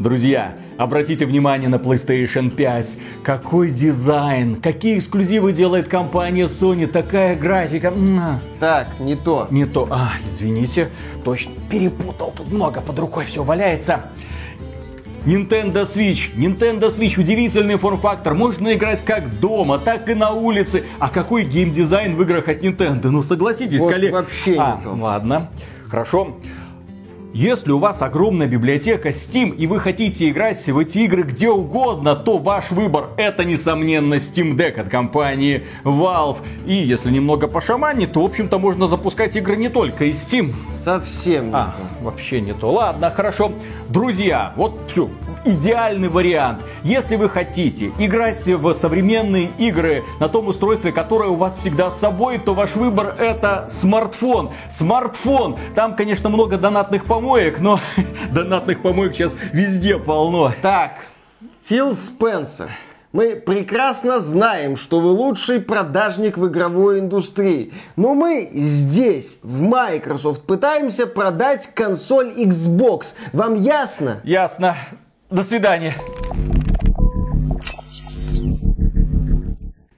Друзья, обратите внимание на PlayStation 5. Какой дизайн, какие эксклюзивы делает компания Sony, такая графика. Так, не то. Не то. А, извините, точно перепутал, тут много под рукой все валяется. Nintendo Switch. Nintendo Switch удивительный форм-фактор. Можно играть как дома, так и на улице. А какой геймдизайн в играх от Nintendo? Ну согласитесь, вот коллег. Вообще а, не то. Ладно, хорошо. Если у вас огромная библиотека Steam и вы хотите играть в эти игры где угодно, то ваш выбор это, несомненно, Steam Deck от компании Valve. И если немного пошаманить, то, в общем-то, можно запускать игры не только из Steam. Совсем не А, то. вообще не то. Ладно, хорошо. Друзья, вот все, идеальный вариант. Если вы хотите играть в современные игры на том устройстве, которое у вас всегда с собой, то ваш выбор это смартфон. Смартфон. Там, конечно, много донатных помоек, но донатных помоек сейчас везде полно. Так, Фил Спенсер. Мы прекрасно знаем, что вы лучший продажник в игровой индустрии. Но мы здесь, в Microsoft, пытаемся продать консоль Xbox. Вам ясно? Ясно. До свидания.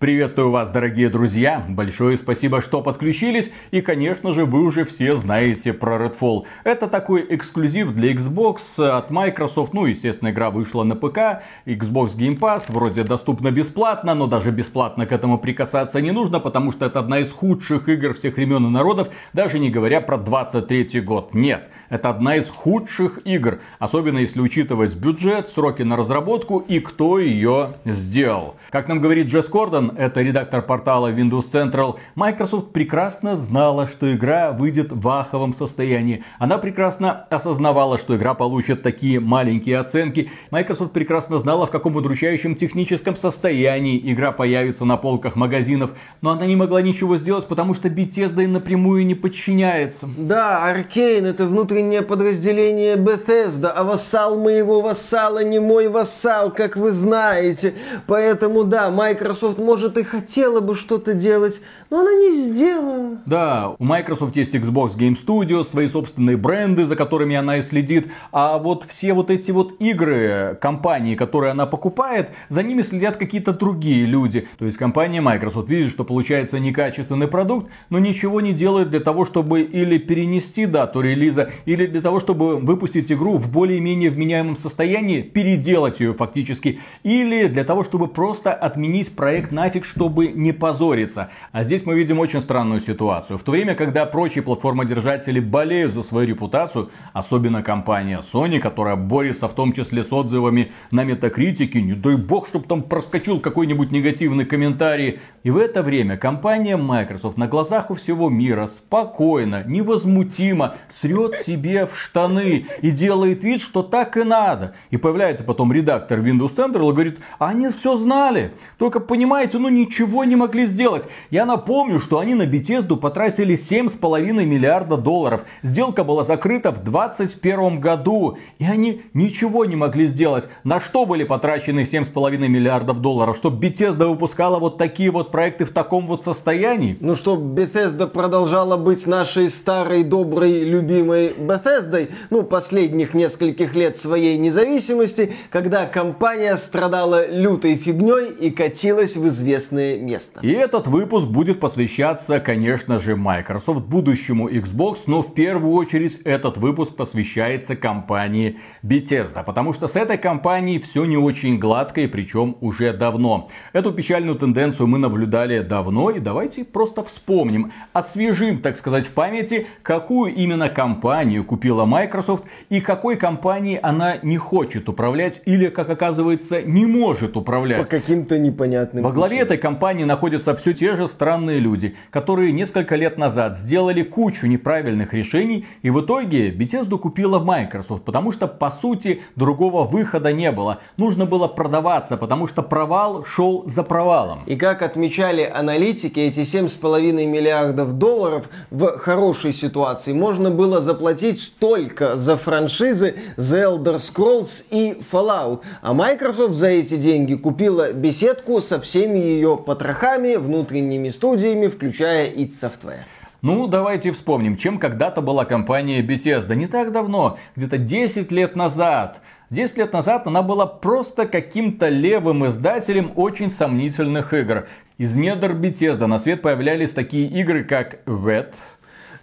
Приветствую вас, дорогие друзья. Большое спасибо, что подключились. И, конечно же, вы уже все знаете про Redfall. Это такой эксклюзив для Xbox от Microsoft. Ну, естественно, игра вышла на ПК. Xbox Game Pass вроде доступна бесплатно, но даже бесплатно к этому прикасаться не нужно, потому что это одна из худших игр всех времен и народов, даже не говоря про 23 год. Нет. Это одна из худших игр, особенно если учитывать бюджет, сроки на разработку и кто ее сделал. Как нам говорит Джесс Кордон, это редактор портала Windows Central, Microsoft прекрасно знала, что игра выйдет в аховом состоянии. Она прекрасно осознавала, что игра получит такие маленькие оценки. Microsoft прекрасно знала, в каком удручающем техническом состоянии игра появится на полках магазинов. Но она не могла ничего сделать, потому что Bethesda напрямую не подчиняется. Да, Аркейн это внутреннее подразделение Bethesda, а вассал моего вассала не мой вассал, как вы знаете. Поэтому да, Microsoft может и хотела бы что-то делать, но она не сделала. Да, у Microsoft есть Xbox Game Studios, свои собственные бренды, за которыми она и следит. А вот все вот эти вот игры компании, которые она покупает, за ними следят какие-то другие люди. То есть компания Microsoft видит, что получается некачественный продукт, но ничего не делает для того, чтобы или перенести дату релиза, или для того, чтобы выпустить игру в более-менее вменяемом состоянии, переделать ее фактически, или для того, чтобы просто отменить проект нафиг, чтобы не позориться. А здесь мы видим очень странную ситуацию. В то время, когда прочие платформодержатели болеют за свою репутацию, особенно компания Sony, которая борется в том числе с отзывами на метакритике, не дай бог, чтобы там проскочил какой-нибудь негативный комментарий. И в это время компания Microsoft на глазах у всего мира спокойно, невозмутимо срет себе в штаны и делает вид, что так и надо. И появляется потом редактор Windows Central и говорит, а они все знали. Только, понимаете, ну ничего не могли сделать. Я напомню, что они на Bethesda потратили 7,5 миллиарда долларов. Сделка была закрыта в 2021 году. И они ничего не могли сделать. На что были потрачены 7,5 миллиардов долларов? Чтобы Bethesda выпускала вот такие вот проекты в таком вот состоянии? Ну, чтобы Bethesda продолжала быть нашей старой, доброй, любимой Bethesda, ну, последних нескольких лет своей независимости, когда компания страдала лютой фигней и катилась в известное место. И этот выпуск будет посвящаться, конечно же, Microsoft, будущему Xbox, но в первую очередь этот выпуск посвящается компании Bethesda, потому что с этой компанией все не очень гладко и причем уже давно. Эту печальную тенденцию мы наблюдали давно и давайте просто вспомним, освежим, так сказать, в памяти, какую именно компанию купила Microsoft и какой компанией она не хочет управлять или, как оказывается, не может управлять. По каким-то непонятным Во главе причинам. этой компании находятся все те же странные люди, которые несколько лет назад сделали кучу неправильных решений, и в итоге Bethesda купила Microsoft, потому что, по сути, другого выхода не было. Нужно было продаваться, потому что провал шел за провалом. И как отмечали аналитики, эти 7,5 миллиардов долларов в хорошей ситуации можно было заплатить только за франшизы The Elder Scrolls и Fallout. А Microsoft за эти деньги купила беседку со всеми ее потрохами, внутренними студиями, включая id Software. Ну, давайте вспомним, чем когда-то была компания Bethesda. Не так давно, где-то 10 лет назад. 10 лет назад она была просто каким-то левым издателем очень сомнительных игр. Из недр Bethesda на свет появлялись такие игры, как Wet,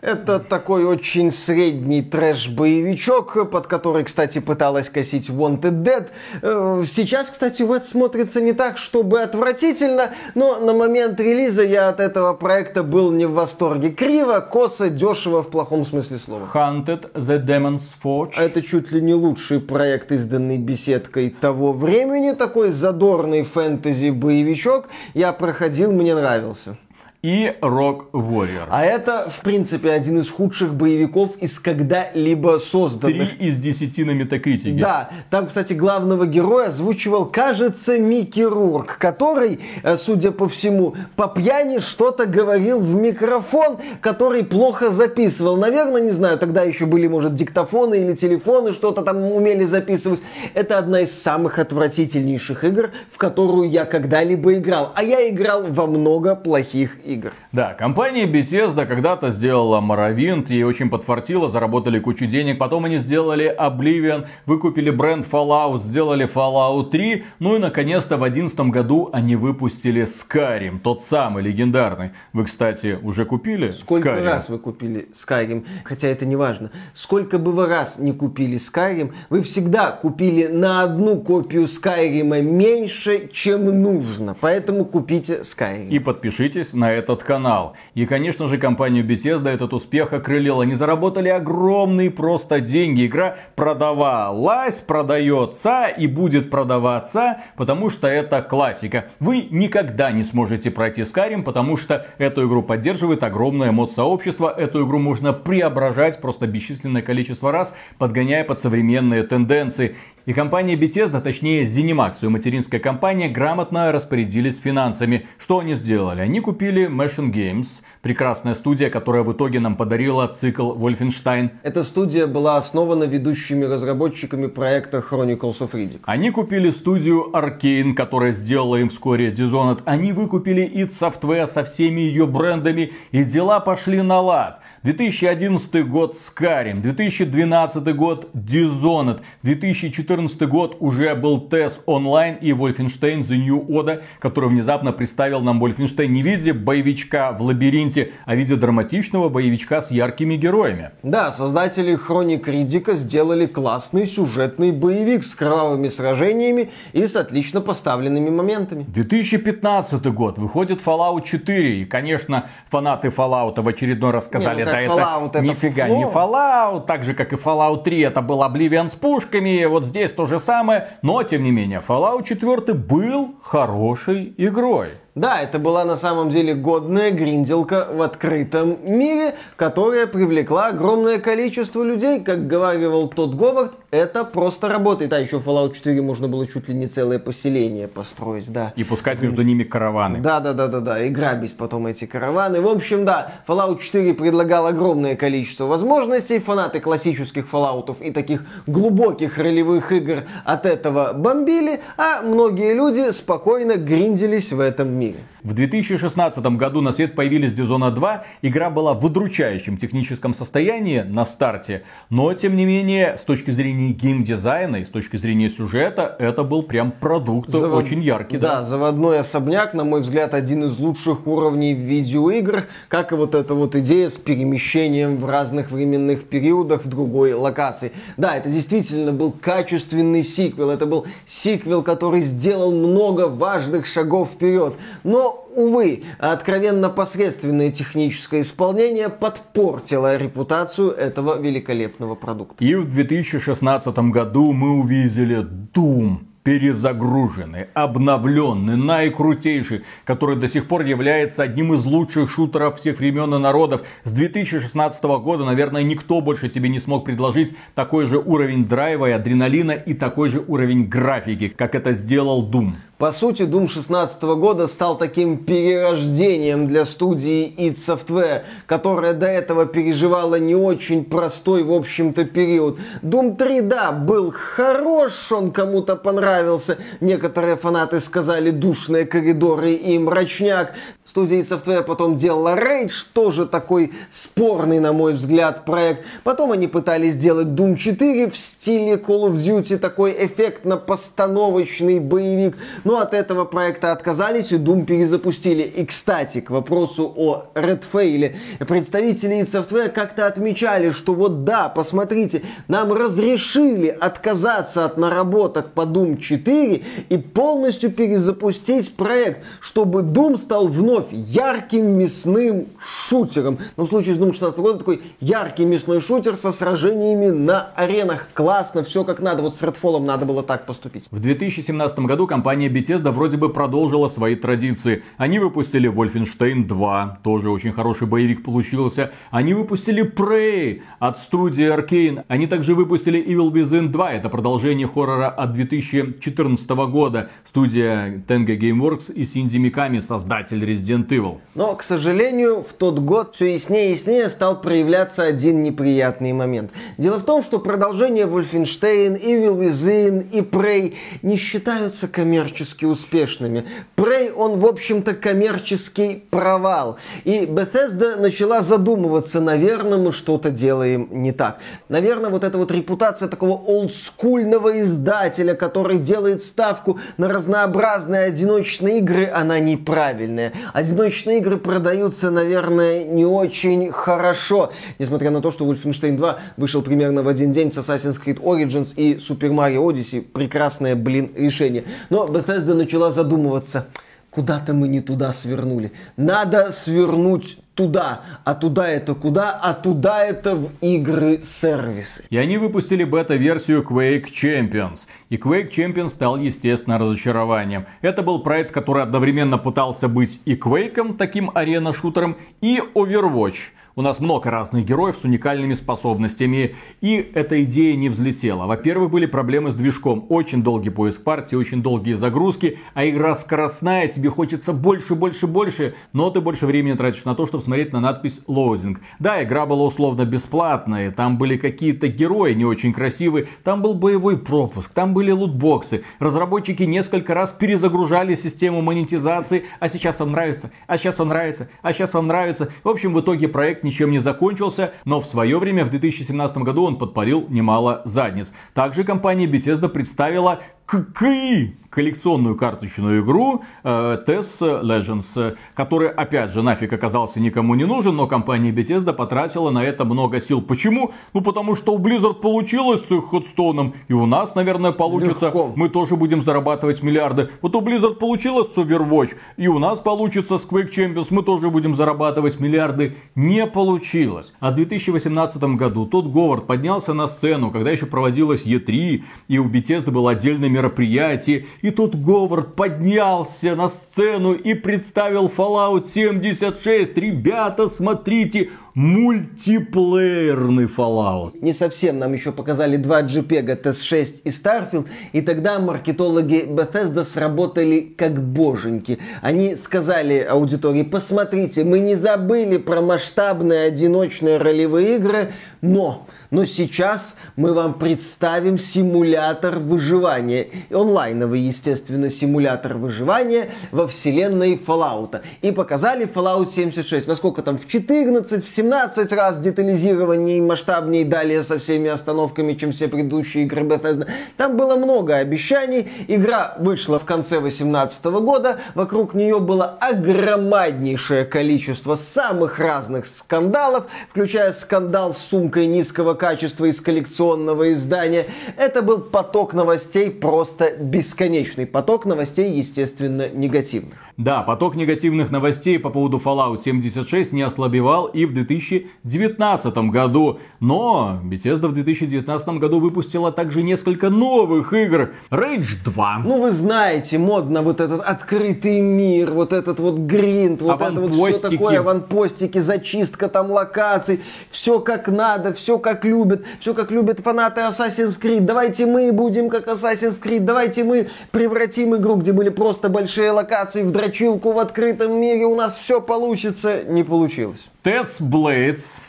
это такой очень средний трэш-боевичок, под который, кстати, пыталась косить Wanted Dead. Э, сейчас, кстати, Wet смотрится не так, чтобы отвратительно, но на момент релиза я от этого проекта был не в восторге. Криво, косо, дешево в плохом смысле слова. Hunted The Demon's Forge. А это чуть ли не лучший проект, изданный беседкой того времени. Такой задорный фэнтези-боевичок. Я проходил, мне нравился и Rock Warrior. А это, в принципе, один из худших боевиков из когда-либо созданных. Три из десяти на метакритике. Да, там, кстати, главного героя озвучивал, кажется, Микки Рурк, который, э, судя по всему, по пьяни что-то говорил в микрофон, который плохо записывал. Наверное, не знаю, тогда еще были, может, диктофоны или телефоны, что-то там умели записывать. Это одна из самых отвратительнейших игр, в которую я когда-либо играл. А я играл во много плохих игр. Да, компания Bethesda когда-то сделала Morrowind, ей очень подфартило, заработали кучу денег, потом они сделали Oblivion, выкупили бренд Fallout, сделали Fallout 3, ну и наконец-то в 2011 году они выпустили Skyrim, тот самый легендарный. Вы, кстати, уже купили Сколько Skyrim? раз вы купили Skyrim? Хотя это не важно. Сколько бы вы раз не купили Skyrim, вы всегда купили на одну копию Skyrim меньше, чем нужно. Поэтому купите Skyrim. И подпишитесь на этот канал. И, конечно же, компанию Bethesda этот успех окрылил. Они заработали огромные просто деньги. Игра продавалась, продается и будет продаваться, потому что это классика. Вы никогда не сможете пройти Skyrim, потому что эту игру поддерживает огромное мод-сообщество. Эту игру можно преображать просто бесчисленное количество раз, подгоняя под современные тенденции. И компания Bethesda, точнее Zenimax, ее материнская компания, грамотно распорядились финансами. Что они сделали? Они купили Machine Games, прекрасная студия, которая в итоге нам подарила цикл Wolfenstein. Эта студия была основана ведущими разработчиками проекта Chronicles of Riddick. Они купили студию Arkane, которая сделала им вскоре Dishonored. Они выкупили id Software со всеми ее брендами, и дела пошли на лад. 2011 год Skyrim, 2012 год Dishonored, 2014 год уже был TES Online и Wolfenstein The New Order, который внезапно представил нам Wolfenstein не в виде боевичка в лабиринте, а в виде драматичного боевичка с яркими героями. Да, создатели Хроник Ридика сделали классный сюжетный боевик с кровавыми сражениями и с отлично поставленными моментами. 2015 год, выходит Fallout 4, и, конечно, фанаты Fallout в очередной раз сказали, как Fallout это нифига фуфло. не Fallout, так же как и Fallout 3 это был Oblivion с пушками, вот здесь то же самое, но тем не менее Fallout 4 был хорошей игрой. Да, это была на самом деле годная гринделка в открытом мире, которая привлекла огромное количество людей. Как говаривал тот Говард, это просто работает. А еще в Fallout 4 можно было чуть ли не целое поселение построить, да. И пускать между ними караваны. Да, да, да, да, да. И грабить потом эти караваны. В общем, да, Fallout 4 предлагал огромное количество возможностей. Фанаты классических Fallout'ов и таких глубоких ролевых игр от этого бомбили, а многие люди спокойно гринделись в этом мире. liga. В 2016 году на свет появились Dishonored 2. Игра была в удручающем техническом состоянии на старте. Но, тем не менее, с точки зрения геймдизайна и с точки зрения сюжета, это был прям продукт Завод- очень яркий. Да, Да. заводной особняк, на мой взгляд, один из лучших уровней в видеоиграх, как и вот эта вот идея с перемещением в разных временных периодах в другой локации. Да, это действительно был качественный сиквел, это был сиквел, который сделал много важных шагов вперед. Но, увы, откровенно посредственное техническое исполнение подпортило репутацию этого великолепного продукта. И в 2016 году мы увидели Doom перезагруженный, обновленный, наикрутейший, который до сих пор является одним из лучших шутеров всех времен и народов. С 2016 года, наверное, никто больше тебе не смог предложить такой же уровень драйва и адреналина и такой же уровень графики, как это сделал Doom. По сути, Doom 16 года стал таким перерождением для студии id Software, которая до этого переживала не очень простой, в общем-то, период. Doom 3, да, был хорош, он кому-то понравился. Некоторые фанаты сказали душные коридоры и мрачняк. Студия Software потом делала Rage, тоже такой спорный, на мой взгляд, проект. Потом они пытались сделать Doom 4 в стиле Call of Duty, такой эффектно-постановочный боевик. Но от этого проекта отказались и Doom перезапустили. И, кстати, к вопросу о Redfall. Представители Software как-то отмечали, что вот да, посмотрите, нам разрешили отказаться от наработок по Doom 4 и полностью перезапустить проект, чтобы Doom стал вновь ярким мясным шутером. Но в случае с Doom 16 года такой яркий мясной шутер со сражениями на аренах. Классно, все как надо. Вот с Redfall надо было так поступить. В 2017 году компания Bethesda вроде бы продолжила свои традиции. Они выпустили Wolfenstein 2, тоже очень хороший боевик получился. Они выпустили Prey от студии Arkane. Они также выпустили Evil Within 2, это продолжение хоррора от 2014 года. Студия Tenga Gameworks и Синди Миками, создатель Resident Evil. Но, к сожалению, в тот год все яснее и яснее стал проявляться один неприятный момент. Дело в том, что продолжение Wolfenstein, Evil Within и Prey не считаются коммерчески успешными. Prey, он, в общем-то, коммерческий провал. И Bethesda начала задумываться, наверное, мы что-то делаем не так. Наверное, вот эта вот репутация такого олдскульного издателя, который делает ставку на разнообразные одиночные игры, она неправильная. Одиночные игры продаются, наверное, не очень хорошо, несмотря на то, что Wolfenstein 2 вышел примерно в один день с Assassin's Creed Origins и Super Mario Odyssey. Прекрасное, блин, решение. Но Bethesda начала задумываться, куда-то мы не туда свернули. Надо свернуть туда. А туда это куда? А туда это в игры-сервисы. И они выпустили бета-версию Quake Champions. И Quake Champions стал, естественно, разочарованием. Это был проект, который одновременно пытался быть и Quake, таким арена-шутером, и Overwatch. У нас много разных героев с уникальными способностями. И эта идея не взлетела. Во-первых, были проблемы с движком. Очень долгий поиск партии, очень долгие загрузки. А игра скоростная, тебе хочется больше, больше, больше. Но ты больше времени тратишь на то, чтобы смотреть на надпись «Loading». Да, игра была условно бесплатная. Там были какие-то герои не очень красивые. Там был боевой пропуск. Там были лутбоксы. Разработчики несколько раз перезагружали систему монетизации. А сейчас вам нравится. А сейчас вам нравится. А сейчас вам нравится. В общем, в итоге проект ничем не закончился, но в свое время, в 2017 году, он подпалил немало задниц. Также компания Bethesda представила ККИ коллекционную карточную игру э, TES Legends, который, опять же, нафиг оказался никому не нужен, но компания Bethesda потратила на это много сил. Почему? Ну, потому что у Blizzard получилось с их Ходстоуном, и у нас, наверное, получится. Легко. Мы тоже будем зарабатывать миллиарды. Вот у Blizzard получилось с Overwatch, и у нас получится с Quake Champions, мы тоже будем зарабатывать миллиарды. Не получилось. А в 2018 году тот Говард поднялся на сцену, когда еще проводилась E3, и у Bethesda было отдельное мероприятие, и тут Говард поднялся на сцену и представил Fallout 76. Ребята, смотрите, мультиплеерный Fallout. Не совсем нам еще показали два JPEG, TS6 и Starfield, и тогда маркетологи Bethesda сработали как боженьки. Они сказали аудитории, посмотрите, мы не забыли про масштабные одиночные ролевые игры, но, но сейчас мы вам представим симулятор выживания. Онлайновый, естественно, симулятор выживания во вселенной Fallout. И показали Fallout 76. Насколько там? В 14, в 17 раз детализированнее, масштабнее, далее со всеми остановками, чем все предыдущие игры Bethesda. Там было много обещаний. Игра вышла в конце 2018 года. Вокруг нее было огромнейшее количество самых разных скандалов, включая скандал с сумкой сумкой низкого качества из коллекционного издания. Это был поток новостей просто бесконечный. Поток новостей, естественно, негативных. Да, поток негативных новостей по поводу Fallout 76 не ослабевал и в 2019 году. Но Bethesda в 2019 году выпустила также несколько новых игр. Rage 2. Ну вы знаете, модно вот этот открытый мир, вот этот вот гринд, вот это вот все такое, аванпостики, зачистка там локаций, все как надо, все как любят, все как любят фанаты Assassin's Creed. Давайте мы будем как Assassin's Creed, давайте мы превратим игру, где были просто большие локации в дрочилку в открытом мире, у нас все получится. Не получилось. Test Blades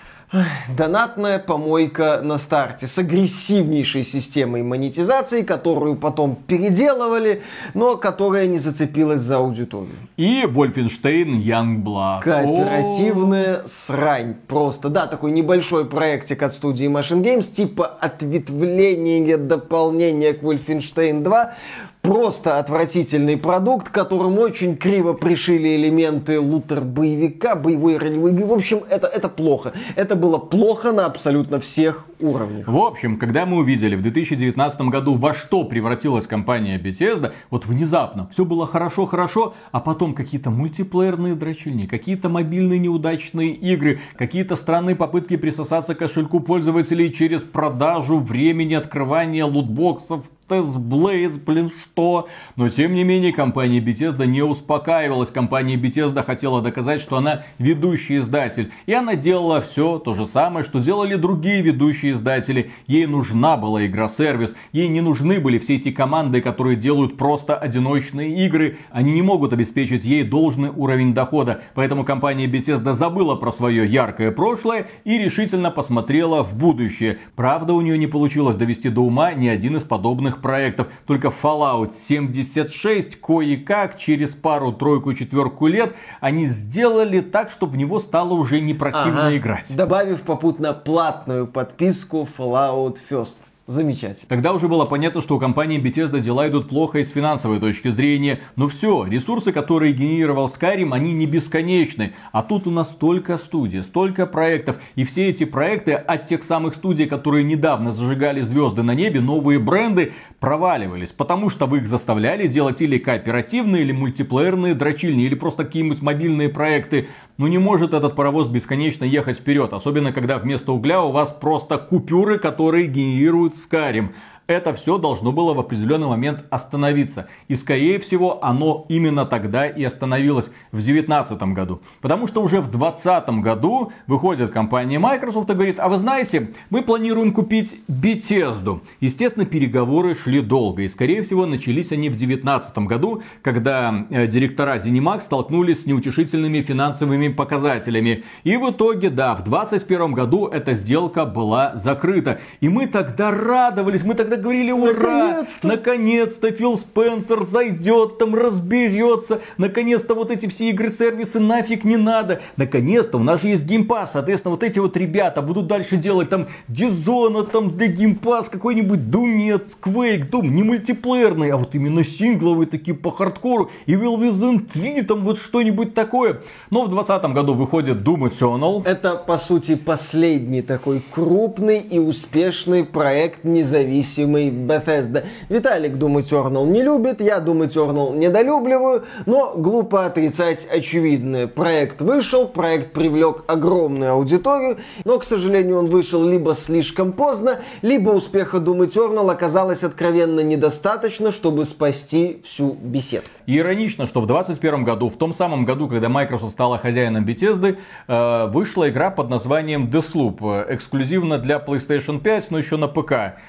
Донатная помойка на старте с агрессивнейшей системой монетизации, которую потом переделывали, но которая не зацепилась за аудиторию. И Wolfenstein Youngblood. Кооперативная О-о-о. срань. Просто, да, такой небольшой проектик от студии Machine Games, типа ответвление, дополнение к Wolfenstein 2 просто отвратительный продукт, которым очень криво пришили элементы лутер-боевика, боевой ролевой игры. В общем, это, это плохо. Это было плохо на абсолютно всех уровнях. В общем, когда мы увидели в 2019 году, во что превратилась компания Bethesda, вот внезапно все было хорошо-хорошо, а потом какие-то мультиплеерные дрочильни, какие-то мобильные неудачные игры, какие-то странные попытки присосаться к кошельку пользователей через продажу времени открывания лутбоксов, Test блин, что? Но тем не менее, компания Bethesda не успокаивалась. Компания Bethesda хотела доказать, что она ведущий издатель. И она делала все то же самое, что делали другие ведущие издатели. Ей нужна была игра-сервис. Ей не нужны были все эти команды, которые делают просто одиночные игры. Они не могут обеспечить ей должный уровень дохода. Поэтому компания Bethesda забыла про свое яркое прошлое и решительно посмотрела в будущее. Правда, у нее не получилось довести до ума ни один из подобных проектов. Только Fallout 76 кое-как через пару-тройку, четверку лет они сделали так, чтобы в него стало уже не противно ага. играть. Добавив попутно платную подписку Fallout First. Замечательно. Тогда уже было понятно, что у компании Bethesda дела идут плохо и с финансовой точки зрения. Но все, ресурсы, которые генерировал Skyrim, они не бесконечны. А тут у нас столько студий, столько проектов. И все эти проекты от тех самых студий, которые недавно зажигали звезды на небе, новые бренды, проваливались. Потому что вы их заставляли делать или кооперативные, или мультиплеерные дрочильни, или просто какие-нибудь мобильные проекты. Но не может этот паровоз бесконечно ехать вперед. Особенно, когда вместо угля у вас просто купюры, которые генерируют Скарим это все должно было в определенный момент остановиться. И скорее всего оно именно тогда и остановилось в 2019 году. Потому что уже в 2020 году выходит компания Microsoft и говорит, а вы знаете, мы планируем купить Bethesda. Естественно, переговоры шли долго. И скорее всего начались они в 2019 году, когда э, директора ZeniMax столкнулись с неутешительными финансовыми показателями. И в итоге, да, в 2021 году эта сделка была закрыта. И мы тогда радовались, мы тогда говорили, ура, наконец-то, наконец-то Фил Спенсер зайдет там, разберется, наконец-то вот эти все игры-сервисы нафиг не надо, наконец-то у нас же есть Game Pass, соответственно, вот эти вот ребята будут дальше делать там Dishonored, там для Game Pass, какой-нибудь Думец, Quake, Doom, не мультиплеерный, а вот именно сингловые такие по хардкору, Evil Within 3, там вот что-нибудь такое. Но в 2020 году выходит Doom Eternal. Это, по сути, последний такой крупный и успешный проект независимый любимый Bethesda. Виталик Doom Eternal не любит, я Doom Eternal недолюбливаю, но глупо отрицать очевидное. Проект вышел, проект привлек огромную аудиторию, но, к сожалению, он вышел либо слишком поздно, либо успеха Doom Eternal оказалось откровенно недостаточно, чтобы спасти всю беседку. Иронично, что в 2021 году, в том самом году, когда Microsoft стала хозяином Bethesda, э, вышла игра под названием Deathloop, эксклюзивно для PlayStation 5, но еще на ПК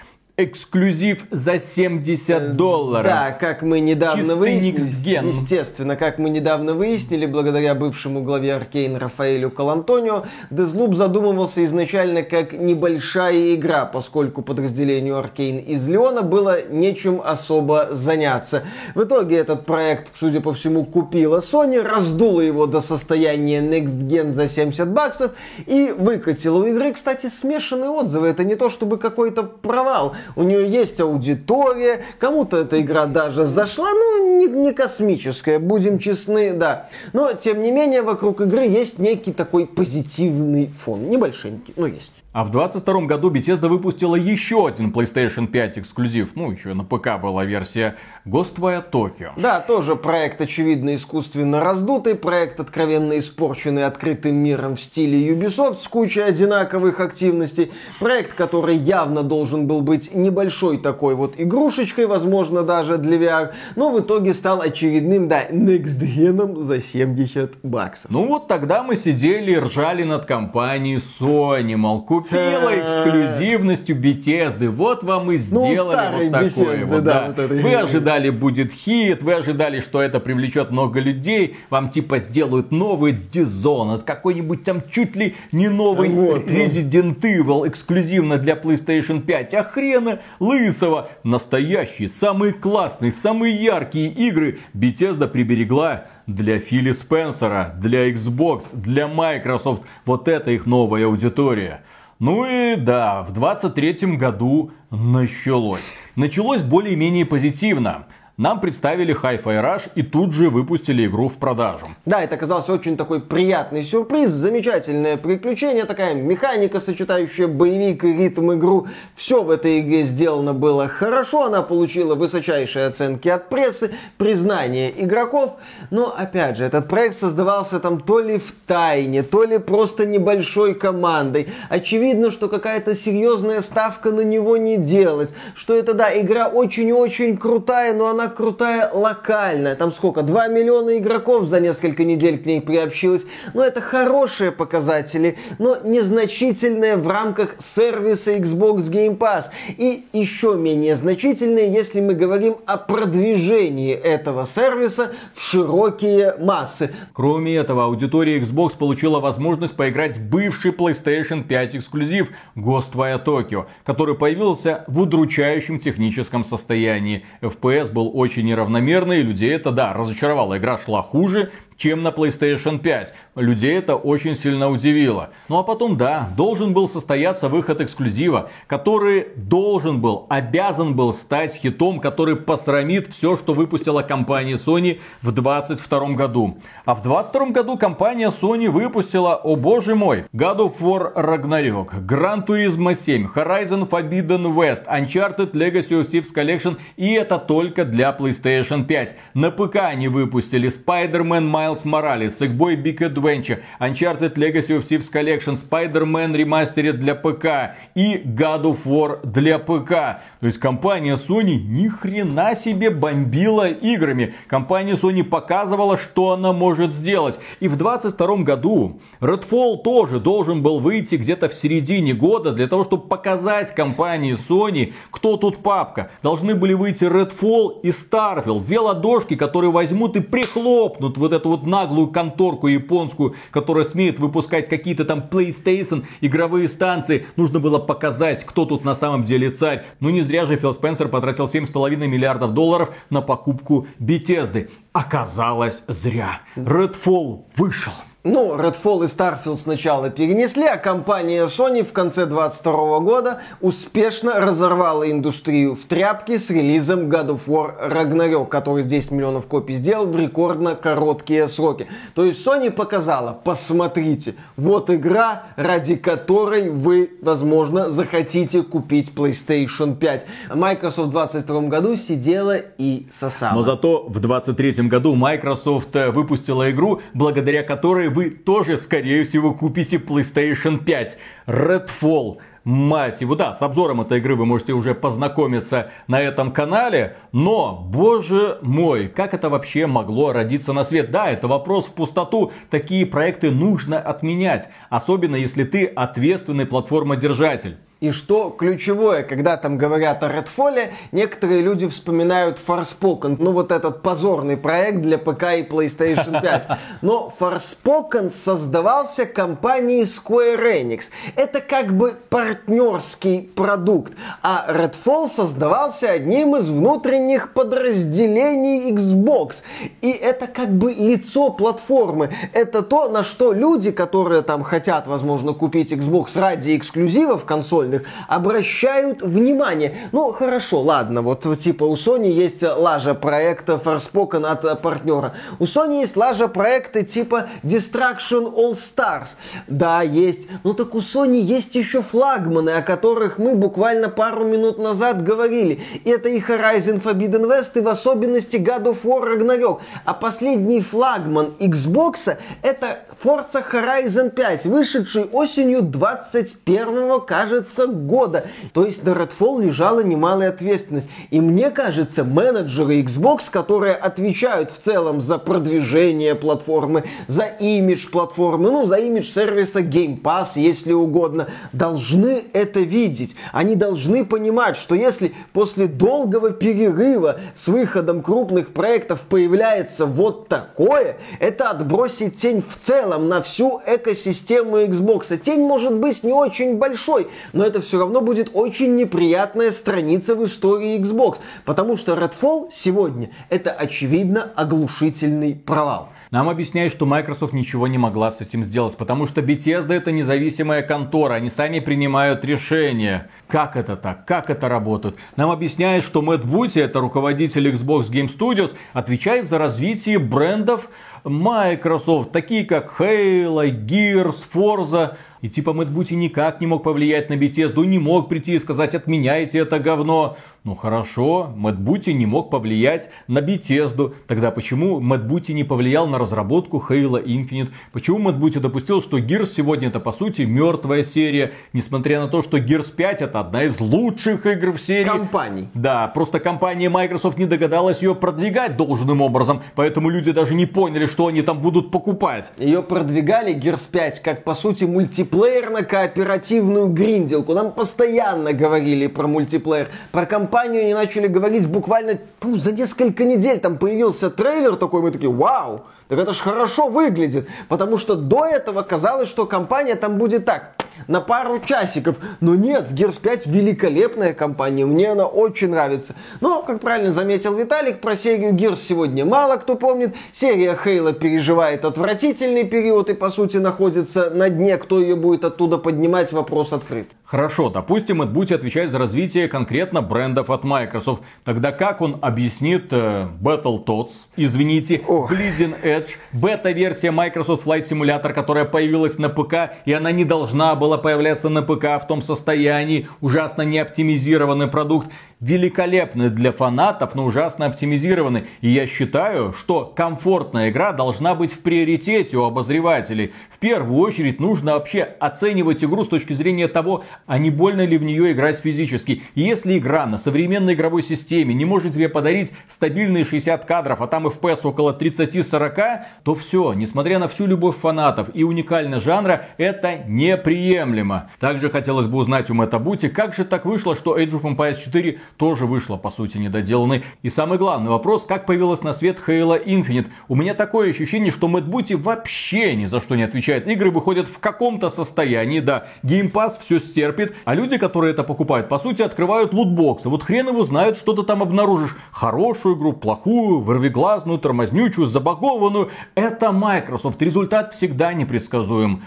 эксклюзив за 70 э, долларов. Да, как мы недавно Чистый выяснили. Естественно, как мы недавно выяснили, благодаря бывшему главе Аркейн Рафаэлю Калантонио, Дезлуп задумывался изначально как небольшая игра, поскольку подразделению Аркейн из Леона было нечем особо заняться. В итоге этот проект, судя по всему, купила Sony, раздула его до состояния Next Gen за 70 баксов и выкатила у игры, кстати, смешанные отзывы. Это не то чтобы какой-то провал у нее есть аудитория, кому-то эта игра даже зашла, ну, не, не космическая, будем честны, да. Но, тем не менее, вокруг игры есть некий такой позитивный фон, небольшенький, но есть. А в 22 году Bethesda выпустила еще один PlayStation 5 эксклюзив. Ну, еще на ПК была версия Ghostwire Tokyo. Да, тоже проект, очевидно, искусственно раздутый, проект, откровенно испорченный открытым миром в стиле Ubisoft с кучей одинаковых активностей. Проект, который явно должен был быть небольшой такой вот игрушечкой, возможно, даже для VR, но в итоге стал очередным, да, next gen за 70 баксов. Ну вот тогда мы сидели и ржали над компанией Sony, мол, купила эксклюзивностью Bethesda. Вот вам и Ну, сделали старой вот такое Bethesda, вот. да, да. вот Вы ожидали будет хит, вы ожидали, что это привлечет много людей, вам типа сделают новый Dishonored, какой-нибудь там чуть ли не новый Вот, ну. Resident Evil эксклюзивно для PlayStation 5. А хрена лысого. Настоящие, самые классные, самые яркие игры Bethesda приберегла для Фили Спенсера, для Xbox, для Microsoft. Вот это их новая аудитория. Ну и да, в 23 году началось. Началось более-менее позитивно. Нам представили Hi-Fi Rush и тут же выпустили игру в продажу. Да, это оказался очень такой приятный сюрприз, замечательное приключение, такая механика, сочетающая боевик и ритм игру. Все в этой игре сделано было хорошо, она получила высочайшие оценки от прессы, признание игроков. Но, опять же, этот проект создавался там то ли в тайне, то ли просто небольшой командой. Очевидно, что какая-то серьезная ставка на него не делать. Что это, да, игра очень-очень крутая, но она крутая локальная. Там сколько? 2 миллиона игроков за несколько недель к ней приобщилось. Но это хорошие показатели, но незначительные в рамках сервиса Xbox Game Pass. И еще менее значительные, если мы говорим о продвижении этого сервиса в широкие массы. Кроме этого, аудитория Xbox получила возможность поиграть в бывший PlayStation 5 эксклюзив Ghostwire Tokyo, который появился в удручающем техническом состоянии. FPS был очень неравномерный, людей это, да, разочаровало. Игра шла хуже, чем на PlayStation 5. Людей это очень сильно удивило. Ну а потом, да, должен был состояться выход эксклюзива, который должен был, обязан был стать хитом, который посрамит все, что выпустила компания Sony в 2022 году. А в 2022 году компания Sony выпустила, о боже мой, God of War Ragnarok, Gran Turismo 7, Horizon Forbidden West, Uncharted Legacy of Thieves Collection, и это только для PlayStation 5. На ПК они выпустили Spider-Man Miles Morales, Sackboy Big Adventure, Uncharted Legacy of Thieves Collection, Spider-Man Remastered для ПК и God of War для ПК. То есть компания Sony ни хрена себе бомбила играми. Компания Sony показывала, что она может сделать. И в 22 году Redfall тоже должен был выйти где-то в середине года для того, чтобы показать компании Sony, кто тут папка. Должны были выйти Redfall и Starfield. Две ладошки, которые возьмут и прихлопнут вот эту вот наглую конторку японскую, которая смеет выпускать какие-то там PlayStation, игровые станции. Нужно было показать, кто тут на самом деле царь. Ну не зря же Фил Спенсер потратил 7,5 миллиардов долларов на покупку Bethesda. Оказалось зря. Redfall вышел. Ну, Redfall и Starfield сначала перенесли, а компания Sony в конце 22 года успешно разорвала индустрию в тряпке с релизом God of War Ragnarok, который с 10 миллионов копий сделал в рекордно короткие сроки. То есть Sony показала, посмотрите, вот игра, ради которой вы, возможно, захотите купить PlayStation 5. А Microsoft в 22 году сидела и сосала. Но зато в 23 году Microsoft э, выпустила игру, благодаря которой вы тоже, скорее всего, купите PlayStation 5. Redfall. Мать его, да, с обзором этой игры вы можете уже познакомиться на этом канале, но, боже мой, как это вообще могло родиться на свет? Да, это вопрос в пустоту, такие проекты нужно отменять, особенно если ты ответственный платформодержатель. И что ключевое, когда там говорят о Redfall, некоторые люди вспоминают Forspoken, ну вот этот позорный проект для ПК и PlayStation 5. Но Forspoken создавался компанией Square Enix. Это как бы партнерский продукт. А Redfall создавался одним из внутренних подразделений Xbox. И это как бы лицо платформы. Это то, на что люди, которые там хотят, возможно, купить Xbox ради эксклюзивов консольных, обращают внимание. Ну, хорошо, ладно, вот типа у Sony есть лажа проекта Forspoken от э, партнера. У Sony есть лажа проекта типа Destruction All Stars. Да, есть. Ну так у Sony есть еще флагманы, о которых мы буквально пару минут назад говорили. Это и Horizon Forbidden West, и в особенности God of War Ragnarok. А последний флагман Xbox это Forza Horizon 5, вышедший осенью 21 кажется, конца года. То есть на Redfall лежала немалая ответственность. И мне кажется, менеджеры Xbox, которые отвечают в целом за продвижение платформы, за имидж платформы, ну, за имидж сервиса Game Pass, если угодно, должны это видеть. Они должны понимать, что если после долгого перерыва с выходом крупных проектов появляется вот такое, это отбросит тень в целом на всю экосистему Xbox. Тень может быть не очень большой, но это все равно будет очень неприятная страница в истории Xbox, потому что Redfall сегодня это очевидно оглушительный провал. Нам объясняют, что Microsoft ничего не могла с этим сделать, потому что Bethesda это независимая контора, они сами принимают решения. Как это так? Как это работает? Нам объясняют, что Мэтт Бути, это руководитель Xbox Game Studios, отвечает за развитие брендов Microsoft, такие как Halo, Gears, Forza. И типа Мэтт Бути никак не мог повлиять на Bethesda, не мог прийти и сказать отменяйте это говно. Ну хорошо, Мэтт Бути не мог повлиять на Bethesda. Тогда почему Мэтт Бути не повлиял на разработку Halo Infinite? Почему Мэтт Бути допустил, что Gears сегодня это по сути мертвая серия, несмотря на то, что Gears 5 это одна из лучших игр в серии. Компаний. Да, просто компания Microsoft не догадалась ее продвигать должным образом, поэтому люди даже не поняли, что они там будут покупать. Ее продвигали Gears 5 как по сути мультиплеерно-кооперативную гринделку. Нам постоянно говорили про мультиплеер, про компанию они начали говорить буквально ну, за несколько недель. Там появился трейлер такой, мы такие, вау, так это ж хорошо выглядит. Потому что до этого казалось, что компания там будет так, на пару часиков. Но нет, в Gears 5 великолепная компания, мне она очень нравится. Но, как правильно заметил Виталик, про серию Gears сегодня мало кто помнит. Серия Хейла переживает отвратительный период и, по сути, находится на дне. Кто ее будет оттуда поднимать, вопрос открыт. Хорошо, допустим, Эд Бути отвечает за развитие конкретно брендов от Microsoft. Тогда как он объяснит э, Battletoads, извините, Ох. Bleeding Edge, бета-версия Microsoft Flight Simulator, которая появилась на ПК, и она не должна была появляться на ПК в том состоянии, ужасно неоптимизированный продукт великолепны для фанатов, но ужасно оптимизированы. И я считаю, что комфортная игра должна быть в приоритете у обозревателей. В первую очередь нужно вообще оценивать игру с точки зрения того, а не больно ли в нее играть физически. И если игра на современной игровой системе не может тебе подарить стабильные 60 кадров, а там FPS около 30-40, то все, несмотря на всю любовь фанатов и уникальность жанра, это неприемлемо. Также хотелось бы узнать у Мэтта Бути, как же так вышло, что Age of Empires 4 тоже вышла, по сути, недоделанной. И самый главный вопрос, как появилась на свет Halo Infinite. У меня такое ощущение, что Мэтт Бути вообще ни за что не отвечает. Игры выходят в каком-то состоянии, да, Pass все стерпит, а люди, которые это покупают, по сути, открывают лутбоксы. Вот хрен его знают, что ты там обнаружишь. Хорошую игру, плохую, вырвиглазную, тормознючую, забагованную. Это Microsoft. Результат всегда непредсказуем.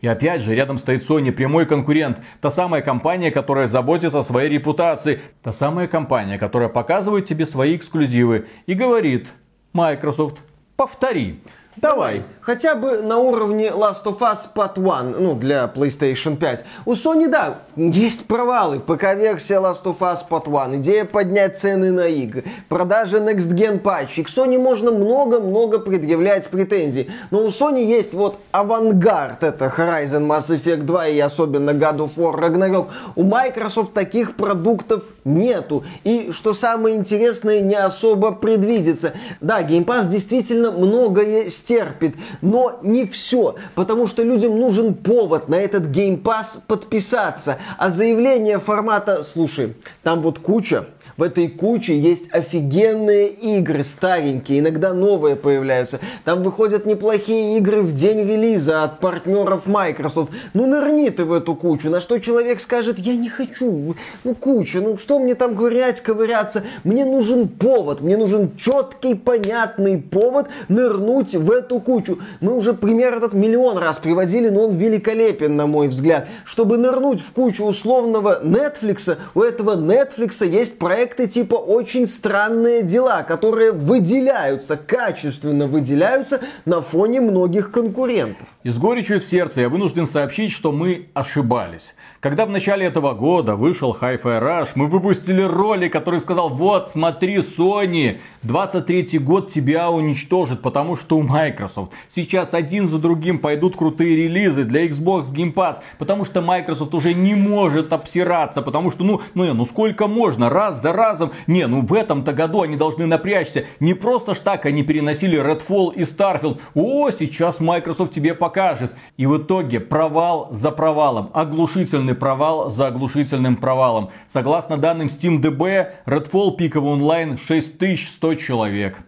И опять же, рядом стоит Sony, прямой конкурент. Та самая компания, которая заботится о своей репутации. Та самая компания, которая показывает тебе свои эксклюзивы и говорит, Microsoft, повтори. Давай. Хотя бы на уровне Last of Us Part 1, ну, для PlayStation 5. У Sony, да, есть провалы. ПК-версия Last of Us Part 1, идея поднять цены на игры, продажи Next Gen патчей. К Sony можно много-много предъявлять претензий. Но у Sony есть вот авангард, это Horizon Mass Effect 2 и особенно God of War Ragnarok. У Microsoft таких продуктов нету. И, что самое интересное, не особо предвидится. Да, Game Pass действительно многое стерпит, но не все, потому что людям нужен повод на этот Game Pass подписаться. А заявление формата, слушай, там вот куча в этой куче есть офигенные игры, старенькие, иногда новые появляются. Там выходят неплохие игры в день релиза от партнеров Microsoft. Ну нырни ты в эту кучу, на что человек скажет, я не хочу, ну куча, ну что мне там ковырять, ковыряться, мне нужен повод, мне нужен четкий, понятный повод нырнуть в эту кучу. Мы уже пример этот миллион раз приводили, но он великолепен, на мой взгляд. Чтобы нырнуть в кучу условного Netflix, у этого Netflix есть проект проекты типа очень странные дела, которые выделяются, качественно выделяются на фоне многих конкурентов. И с горечью в сердце я вынужден сообщить, что мы ошибались. Когда в начале этого года вышел Hi-Fi Rush, мы выпустили ролик, который сказал, вот, смотри, Sony, 23 год тебя уничтожит, потому что у Microsoft сейчас один за другим пойдут крутые релизы для Xbox Game Pass, потому что Microsoft уже не может обсираться, потому что, ну, ну, ну сколько можно, раз за разом, не, ну в этом-то году они должны напрячься, не просто ж так они переносили Redfall и Starfield, о, сейчас Microsoft тебе покажет, и в итоге провал за провалом, оглушительный провал за оглушительным провалом. Согласно данным SteamDB, Redfall пиковый онлайн 6100 человек.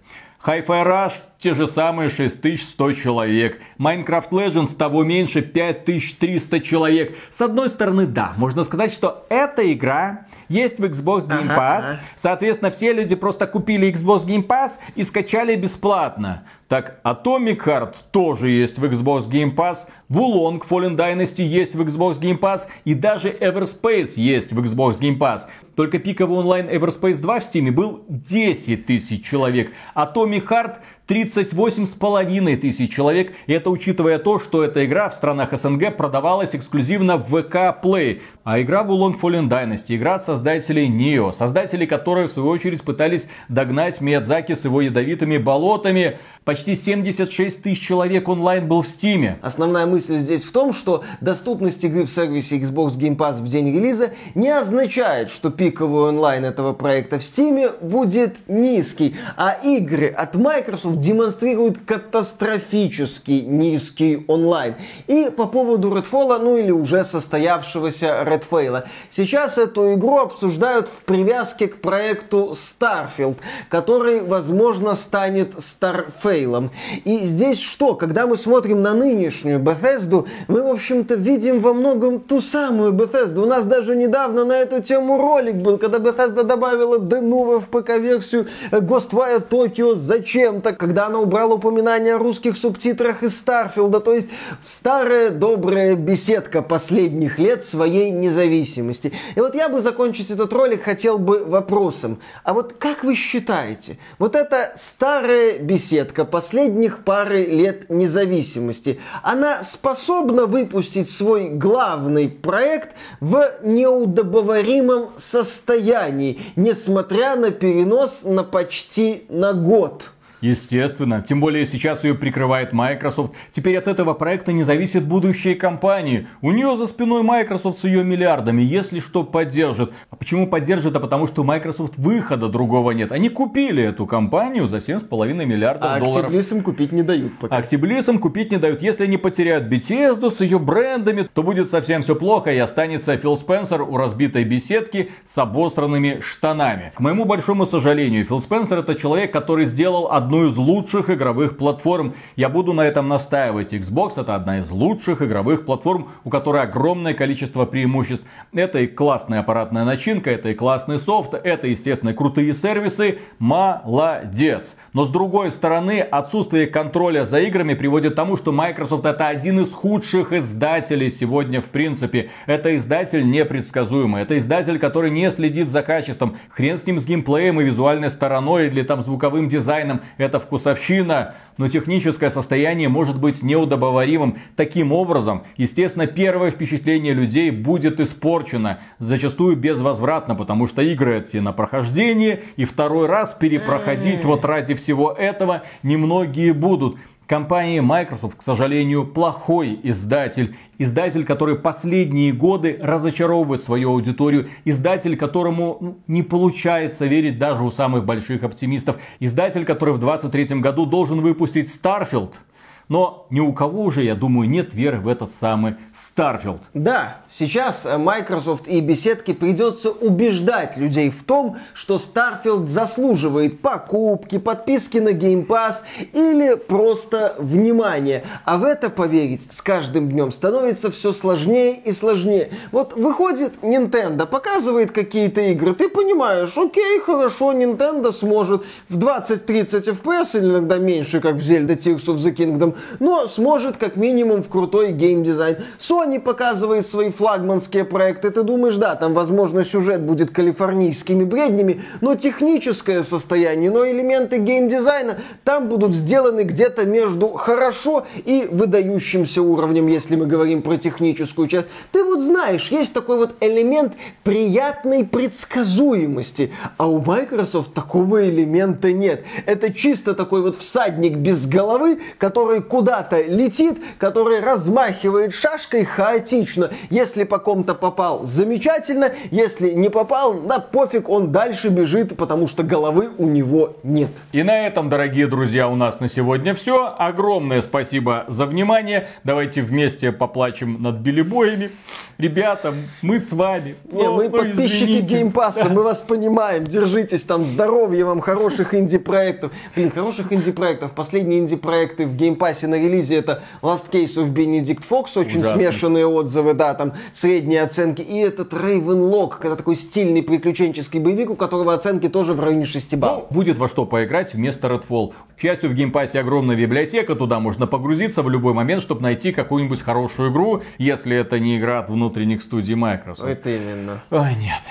Hi-Fi Rush те же самые 6100 человек. Minecraft Legends того меньше 5300 человек. С одной стороны, да, можно сказать, что эта игра есть в Xbox Game Pass. Ага. Соответственно, все люди просто купили Xbox Game Pass и скачали бесплатно. Так, Atomic Heart тоже есть в Xbox Game Pass. Wulong Fallen Dynasty есть в Xbox Game Pass. И даже Everspace есть в Xbox Game Pass. Только пиковый онлайн Everspace 2 в Steam был 10 тысяч человек. Atomic Heart 38 с половиной тысяч человек. И это учитывая то, что эта игра в странах СНГ продавалась эксклюзивно в ВК Play. А игра Wulong Fallen Dynasty, игра от создателей Neo, создатели которой в свою очередь пытались догнать Миядзаки с его ядовитыми болотами. Почти 76 тысяч человек онлайн был в Стиме. Основная мысль здесь в том, что доступность игры в сервисе Xbox Game Pass в день релиза не означает, что пиковый онлайн этого проекта в Стиме будет низкий, а игры от Microsoft демонстрируют катастрофически низкий онлайн. И по поводу Redfall, ну или уже состоявшегося Redfall. Сейчас эту игру обсуждают в привязке к проекту Starfield, который, возможно, станет Starface фейлом. И здесь что? Когда мы смотрим на нынешнюю Bethesda, мы, в общем-то, видим во многом ту самую Bethesda. У нас даже недавно на эту тему ролик был, когда Bethesda добавила Denuvo в ПК-версию Ghostwire Tokyo зачем-то, когда она убрала упоминание о русских субтитрах из Старфилда. То есть старая добрая беседка последних лет своей независимости. И вот я бы закончить этот ролик хотел бы вопросом. А вот как вы считаете, вот эта старая беседка, последних пары лет независимости, она способна выпустить свой главный проект в неудобоваримом состоянии, несмотря на перенос на почти на год. Естественно. Тем более сейчас ее прикрывает Microsoft. Теперь от этого проекта не зависит будущее компании. У нее за спиной Microsoft с ее миллиардами. Если что, поддержит. А почему поддержит? А потому что Microsoft выхода другого нет. Они купили эту компанию за 7,5 миллиардов а долларов. Актиблисам купить не дают пока. Актиблисам купить не дают. Если они потеряют Bethesda с ее брендами, то будет совсем все плохо и останется Фил Спенсер у разбитой беседки с обостранными штанами. К моему большому сожалению, Фил Спенсер это человек, который сделал одну одну из лучших игровых платформ. Я буду на этом настаивать. Xbox это одна из лучших игровых платформ, у которой огромное количество преимуществ. Это и классная аппаратная начинка, это и классный софт, это, естественно, крутые сервисы. Молодец. Но с другой стороны, отсутствие контроля за играми приводит к тому, что Microsoft это один из худших издателей сегодня в принципе. Это издатель непредсказуемый. Это издатель, который не следит за качеством. Хрен с ним с геймплеем и визуальной стороной или там звуковым дизайном это вкусовщина, но техническое состояние может быть неудобоваримым. Таким образом, естественно, первое впечатление людей будет испорчено, зачастую безвозвратно, потому что игры эти на прохождение, и второй раз перепроходить вот ради всего этого немногие будут. Компания Microsoft, к сожалению, плохой издатель. Издатель, который последние годы разочаровывает свою аудиторию. Издатель, которому ну, не получается верить даже у самых больших оптимистов. Издатель, который в 2023 году должен выпустить Starfield – но ни у кого уже, я думаю, нет веры в этот самый Starfield. Да, сейчас Microsoft и беседки придется убеждать людей в том, что Starfield заслуживает покупки, подписки на Game Pass или просто внимания. А в это поверить с каждым днем становится все сложнее и сложнее. Вот выходит Nintendo, показывает какие-то игры, ты понимаешь, окей, хорошо, Nintendo сможет в 20-30 FPS или иногда меньше, как в Zelda Tears of the Kingdom, но сможет как минимум в крутой геймдизайн. Sony показывает свои флагманские проекты. Ты думаешь, да, там, возможно, сюжет будет калифорнийскими бреднями, но техническое состояние, но элементы геймдизайна там будут сделаны где-то между хорошо и выдающимся уровнем, если мы говорим про техническую часть. Ты вот знаешь, есть такой вот элемент приятной предсказуемости, а у Microsoft такого элемента нет. Это чисто такой вот всадник без головы, который куда-то летит, который размахивает шашкой хаотично. Если по ком-то попал, замечательно. Если не попал, да пофиг, он дальше бежит, потому что головы у него нет. И на этом, дорогие друзья, у нас на сегодня все. Огромное спасибо за внимание. Давайте вместе поплачем над биллибоями. Ребята, мы с вами. Не, ну, мы ну, подписчики извините. Game Pass а, мы вас понимаем. Держитесь там, здоровья вам, хороших инди-проектов. Блин, хороших инди-проектов. Последние инди-проекты в Game Pass е на релизе это Last Case of Benedict Fox, очень Ужасно. смешанные отзывы, да, там средние оценки. И этот Ravenlock, когда такой стильный приключенческий боевик, у которого оценки тоже в районе 6 баллов. Ну, будет во что поиграть вместо Redfall. К счастью, в Game Pass е огромная библиотека, туда можно погрузиться в любой момент, чтобы найти какую-нибудь хорошую игру, если это не игра от внутренних студий Microsoft. Это именно. Ой, нет.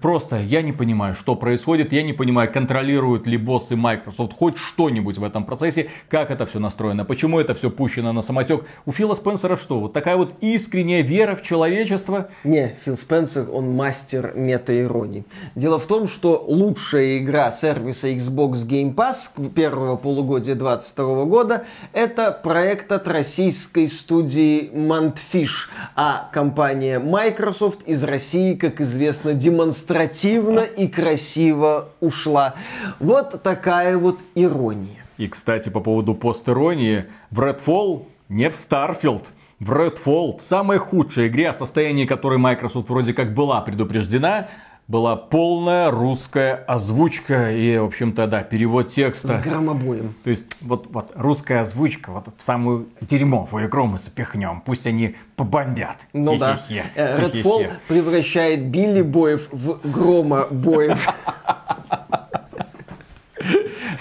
Просто я не понимаю, что происходит, я не понимаю, контролируют ли боссы Microsoft хоть что-нибудь в этом процессе, как это все настроено, почему это все пущено на самотек. У Фила Спенсера что, вот такая вот искренняя вера в человечество? Не, Фил Спенсер, он мастер мета-иронии. Дело в том, что лучшая игра сервиса Xbox Game Pass первого полугодия 2022 года это проект от российской студии Montfish, а компания Microsoft из России, как известно, демонстрирует демонстративно и красиво ушла. Вот такая вот ирония. И, кстати, по поводу пост-иронии, в Redfall не в Starfield, в Redfall, в самой худшей игре, о состоянии которой Microsoft вроде как была предупреждена, была полная русская озвучка и, в общем-то, да, перевод текста. С громобоем. То есть, вот, вот русская озвучка, вот в самую дерьмовую игру мы запихнем. Пусть они побомбят. Ну да. Э, Redfall превращает биллибоев в громобоев.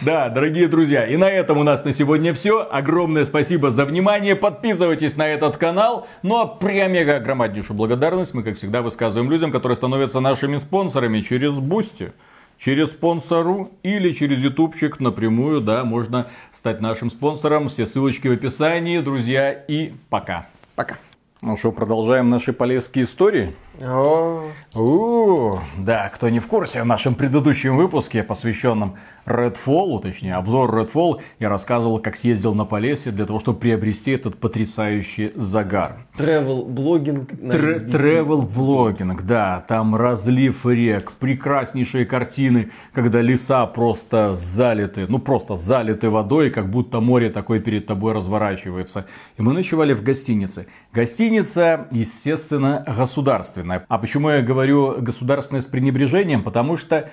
Да, дорогие друзья, и на этом у нас на сегодня все. Огромное спасибо за внимание. Подписывайтесь на этот канал. Ну а прям мега громаднейшую благодарность мы, как всегда, высказываем людям, которые становятся нашими спонсорами через Boosty через спонсору или через ютубчик напрямую, да, можно стать нашим спонсором. Все ссылочки в описании, друзья, и пока. Пока. Ну что, продолжаем наши полезские истории? О. У, да, кто не в курсе, в нашем предыдущем выпуске, посвященном Redfall, точнее обзор Redfall, я рассказывал, как съездил на Полесье для того, чтобы приобрести этот потрясающий загар. Travel блогинг. Travel блогинг, да, там разлив рек, прекраснейшие картины, когда леса просто залиты, ну просто залиты водой, как будто море такое перед тобой разворачивается. И мы ночевали в гостинице. Гостиница, естественно, государственная. А почему я говорю государственное с пренебрежением? Потому что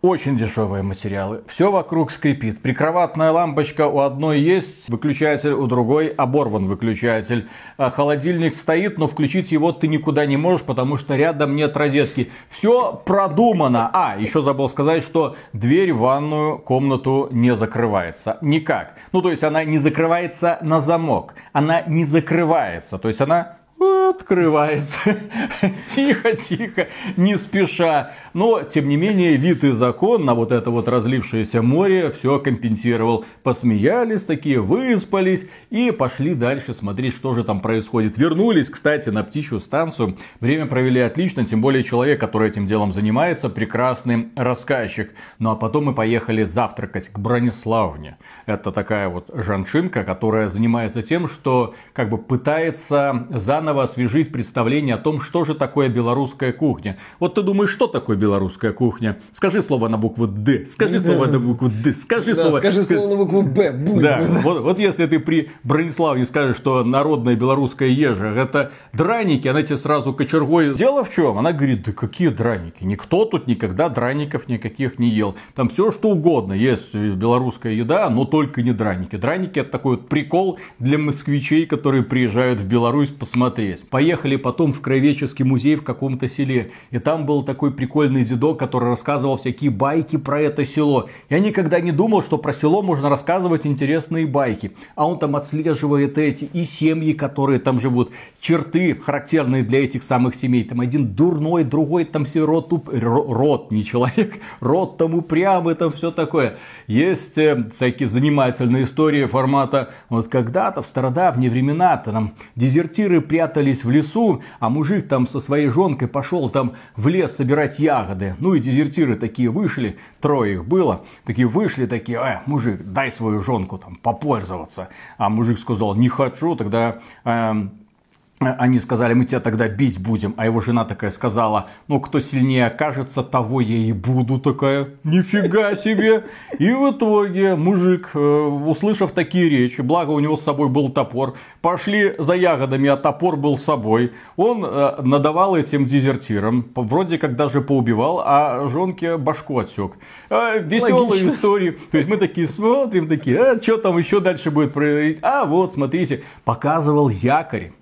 очень дешевые материалы. Все вокруг скрипит. Прикроватная лампочка у одной есть, выключатель у другой оборван выключатель. А холодильник стоит, но включить его ты никуда не можешь, потому что рядом нет розетки. Все продумано. А, еще забыл сказать, что дверь в ванную комнату не закрывается. Никак. Ну, то есть она не закрывается на замок. Она не закрывается. То есть она открывается. тихо, тихо, не спеша. Но, тем не менее, вид и закон на вот это вот разлившееся море все компенсировал. Посмеялись такие, выспались и пошли дальше смотреть, что же там происходит. Вернулись, кстати, на птичью станцию. Время провели отлично, тем более человек, который этим делом занимается, прекрасный рассказчик. Ну а потом мы поехали завтракать к Брониславне. Это такая вот жаншинка, которая занимается тем, что как бы пытается заново заново освежить представление о том, что же такое белорусская кухня. Вот ты думаешь, что такое белорусская кухня? Скажи слово на букву «Д», скажи слово на букву «Д», скажи да, слово... Скажи слово на букву «Б». Да, вот, вот если ты при Брониславе скажешь, что народная белорусская ежа это драники, она тебе сразу кочергой... Дело в чем? Она говорит, да какие драники? Никто тут никогда драников никаких не ел. Там все что угодно есть белорусская еда, но только не драники. Драники это такой вот прикол для москвичей, которые приезжают в Беларусь посмотреть посмотреть. Поехали потом в краеведческий музей в каком-то селе. И там был такой прикольный дедок, который рассказывал всякие байки про это село. Я никогда не думал, что про село можно рассказывать интересные байки. А он там отслеживает эти и семьи, которые там живут. Черты, характерные для этих самых семей. Там один дурной, другой там все рот, уп... рот, не человек, рот там упрямый, там все такое. Есть э, всякие занимательные истории формата, вот когда-то в стародавние времена-то там дезертиры прятались в лесу, а мужик там со своей жонкой пошел там в лес собирать ягоды. Ну и дезертиры такие вышли, трое их было, такие вышли, такие, э, мужик, дай свою жонку там попользоваться. А мужик сказал, не хочу, тогда э, они сказали, мы тебя тогда бить будем. А его жена такая сказала, ну, кто сильнее окажется, того я и буду. Такая, нифига себе. И в итоге мужик, э, услышав такие речи, благо у него с собой был топор, пошли за ягодами, а топор был с собой. Он э, надавал этим дезертирам, вроде как даже поубивал, а жонке башку отсек. Э, Веселые Логично. истории. То есть мы такие смотрим, такие, а что там еще дальше будет происходить? А вот, смотрите, показывал якорь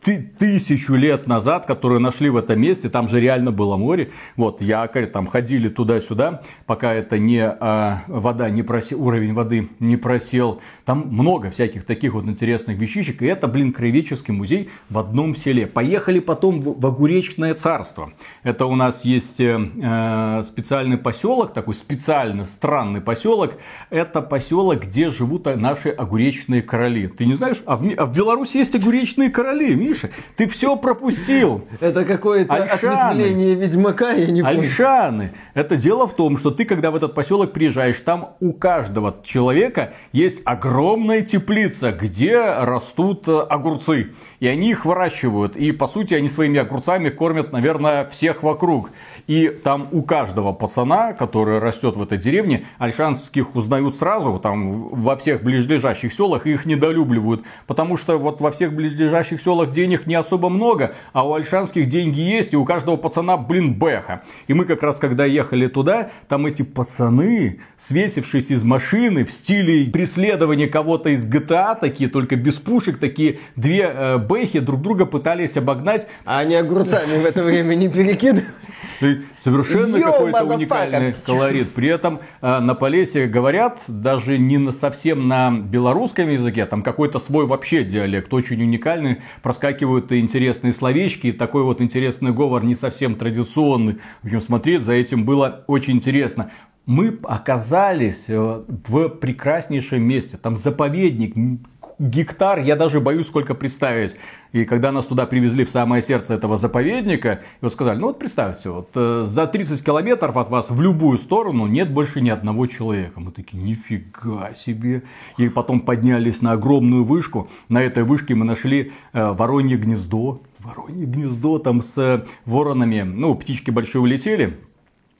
тысячу лет назад, которые нашли в этом месте, там же реально было море, вот якорь, там ходили туда-сюда, пока это не а, вода не просел, уровень воды не просел, там много всяких таких вот интересных вещичек, и это, блин, краеведческий музей в одном селе. Поехали потом в, в Огуречное царство, это у нас есть э, э специальный поселок, такой специально странный поселок, это поселок, где живут наши огуречные короли. Ты не знаешь, а в, а в Беларуси есть огуречные короли, Миша, ты все пропустил. Это какое-то ответвление Ведьмака, я не понял. Альшаны. Это дело в том, что ты, когда в этот поселок приезжаешь, там у каждого человека есть огромная теплица, где растут огурцы. И они их выращивают. И, по сути, они своими огурцами кормят, наверное, всех вокруг. И там у каждого пацана, который растет в этой деревне, альшанских узнают сразу, там во всех ближайших селах, их недолюбливают. Потому что вот во всех ближайших селах денег не особо много, а у альшанских деньги есть, и у каждого пацана, блин, бэха. И мы как раз, когда ехали туда, там эти пацаны, свесившись из машины в стиле преследования кого-то из GTA, такие, только без пушек, такие две э, бэхи друг друга пытались обогнать. А они огурцами в это время не перекидывают? Совершенно какой-то уникальный колорит. При этом э, на Полесье говорят даже не на, совсем на белорусском языке, там какой-то свой вообще диалект, очень уникальный. Проскакивают интересные словечки, и такой вот интересный говор не совсем традиционный. В общем, смотреть за этим было очень интересно мы оказались э, в прекраснейшем месте. Там заповедник, гектар, я даже боюсь сколько представить. И когда нас туда привезли в самое сердце этого заповедника, и вот сказали, ну вот представьте, вот э, за 30 километров от вас в любую сторону нет больше ни одного человека. Мы такие, нифига себе. И потом поднялись на огромную вышку. На этой вышке мы нашли э, воронье гнездо. Воронье гнездо там с воронами. Ну, птички большие улетели,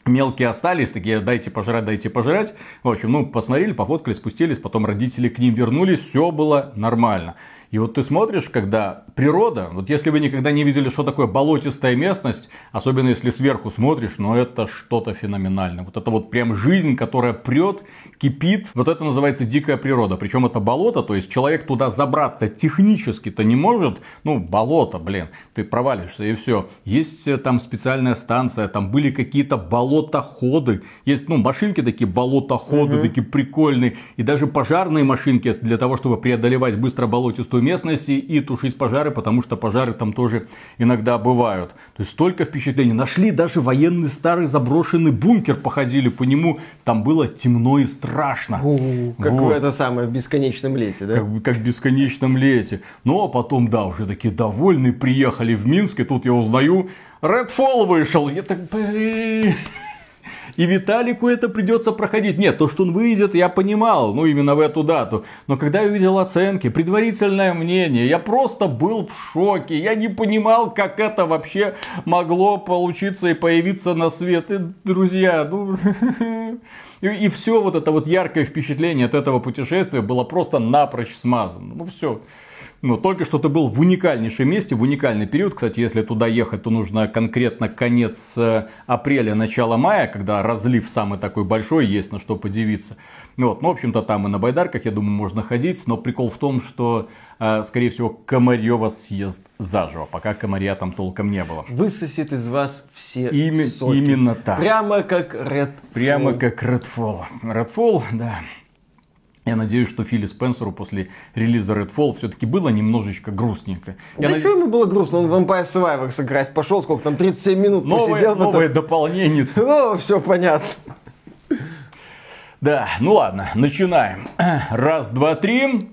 Мелкие остались, такие, дайте пожрать, дайте пожрать. В общем, ну, посмотрели, пофоткали, спустились, потом родители к ним вернулись, все было нормально. И вот ты смотришь, когда природа, вот если вы никогда не видели, что такое болотистая местность, особенно если сверху смотришь, ну это что-то феноменальное. Вот это вот прям жизнь, которая прет, кипит. Вот это называется дикая природа. Причем это болото, то есть человек туда забраться технически-то не может. Ну, болото, блин, ты провалишься и все. Есть э, там специальная станция, там были какие-то болотоходы. Есть, ну, машинки такие болотоходы, угу. такие прикольные. И даже пожарные машинки для того, чтобы преодолевать быстро болотистую местность и тушить пожары, потому что пожары там тоже иногда бывают. То есть столько впечатлений. Нашли даже военный старый заброшенный бункер, походили по нему. Там было темно и страшно. О, как вот. это самое в бесконечном лете, да? Как, как в бесконечном лете. Ну а потом, да, уже такие довольные приехали в Минск, и тут я узнаю, Redfall вышел. Я так, блин и Виталику это придется проходить. Нет, то, что он выйдет, я понимал, ну именно в эту дату. Но когда я увидел оценки, предварительное мнение, я просто был в шоке. Я не понимал, как это вообще могло получиться и появиться на свет. И, друзья, ну... И, и все вот это вот яркое впечатление от этого путешествия было просто напрочь смазано. Ну все. Но только что ты был в уникальнейшем месте, в уникальный период. Кстати, если туда ехать, то нужно конкретно конец э, апреля, начало мая, когда разлив самый такой большой, есть на что подивиться. Вот, ну, в общем-то, там и на байдарках, я думаю, можно ходить. Но прикол в том, что, э, скорее всего, Комарьева съест заживо, пока Комарья там толком не было. Высосет из вас все Име- соки. Именно так. Прямо как Red Прямо как Redfall. Redfall, да. Я надеюсь, что Филли Спенсеру после релиза Redfall все-таки было немножечко грустненько. Я Да над- что ему было грустно? Он в Vampire Survivors играть пошел, сколько там, 37 минут Новое, посидел. потом- новое дополнение. О, все понятно. Да, ну ладно, начинаем. Раз, два, три.